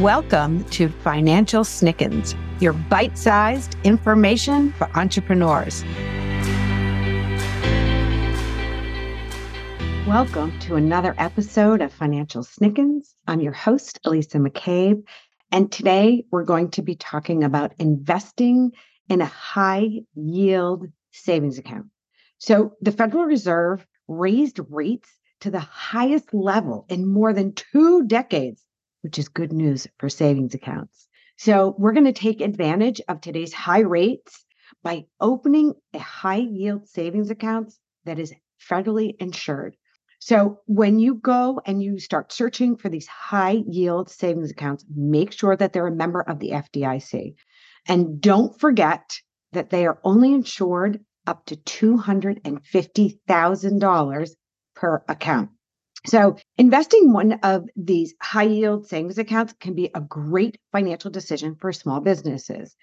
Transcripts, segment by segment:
Welcome to Financial Snickens, your bite sized information for entrepreneurs. Welcome to another episode of Financial Snickens. I'm your host, Alisa McCabe, and today we're going to be talking about investing in a high yield savings account. So, the Federal Reserve raised rates to the highest level in more than two decades which is good news for savings accounts. So we're going to take advantage of today's high rates by opening a high yield savings account that is federally insured. So when you go and you start searching for these high yield savings accounts, make sure that they're a member of the FDIC. And don't forget that they are only insured up to $250,000 per account. So, investing one of these high yield savings accounts can be a great financial decision for small businesses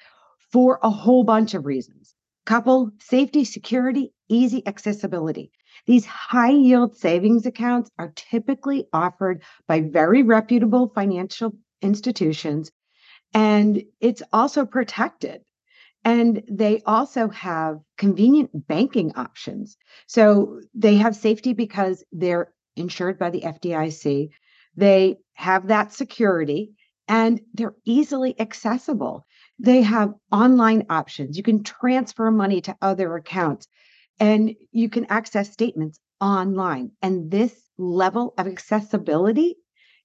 for a whole bunch of reasons. Couple safety, security, easy accessibility. These high yield savings accounts are typically offered by very reputable financial institutions, and it's also protected. And they also have convenient banking options. So they have safety because they're insured by the FDIC. They have that security and they're easily accessible. They have online options. You can transfer money to other accounts and you can access statements online. And this level of accessibility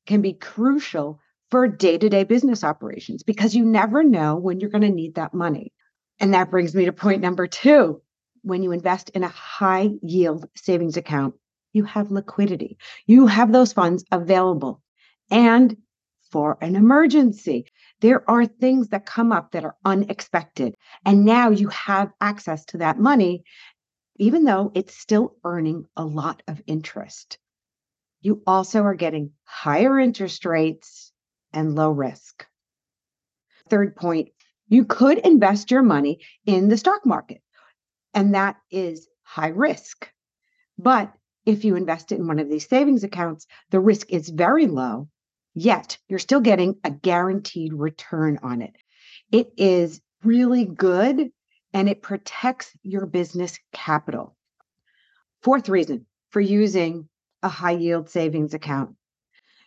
can be crucial for day to day business operations because you never know when you're going to need that money. And that brings me to point number two. When you invest in a high yield savings account, you have liquidity. You have those funds available. And for an emergency, there are things that come up that are unexpected. And now you have access to that money, even though it's still earning a lot of interest. You also are getting higher interest rates and low risk. Third point, you could invest your money in the stock market, and that is high risk. But if you invest it in one of these savings accounts, the risk is very low, yet you're still getting a guaranteed return on it. It is really good and it protects your business capital. Fourth reason for using a high yield savings account.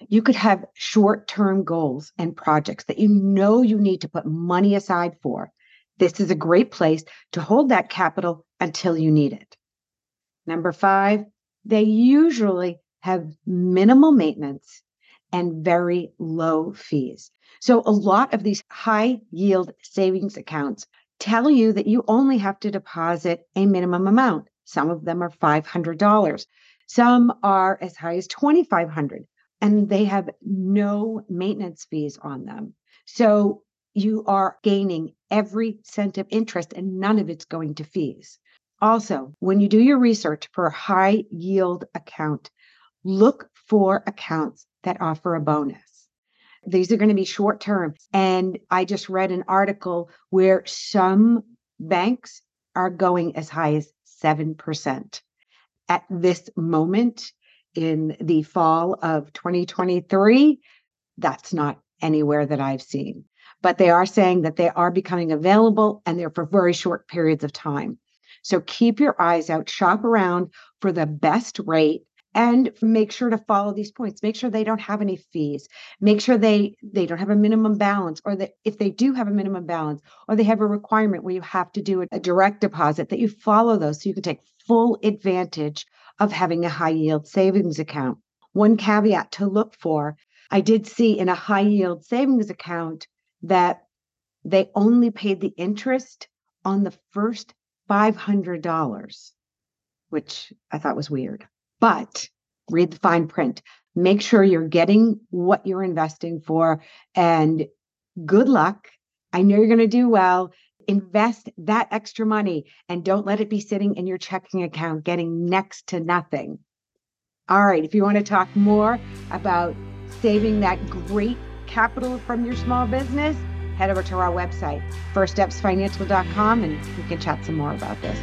You could have short term goals and projects that you know you need to put money aside for. This is a great place to hold that capital until you need it. Number five, they usually have minimal maintenance and very low fees. So, a lot of these high yield savings accounts tell you that you only have to deposit a minimum amount. Some of them are $500, some are as high as $2,500, and they have no maintenance fees on them. So, you are gaining every cent of interest and none of it's going to fees. Also, when you do your research for a high yield account, look for accounts that offer a bonus. These are going to be short term. And I just read an article where some banks are going as high as 7%. At this moment in the fall of 2023, that's not anywhere that I've seen. But they are saying that they are becoming available and they're for very short periods of time. So keep your eyes out, shop around for the best rate and make sure to follow these points. Make sure they don't have any fees. Make sure they they don't have a minimum balance or that if they do have a minimum balance or they have a requirement where you have to do a direct deposit that you follow those so you can take full advantage of having a high yield savings account. One caveat to look for i did see in a high yield savings account that they only paid the interest on the first $500, which I thought was weird. But read the fine print. Make sure you're getting what you're investing for. And good luck. I know you're going to do well. Invest that extra money and don't let it be sitting in your checking account getting next to nothing. All right. If you want to talk more about saving that great capital from your small business, head over to our website, firststepsfinancial.com, and we can chat some more about this.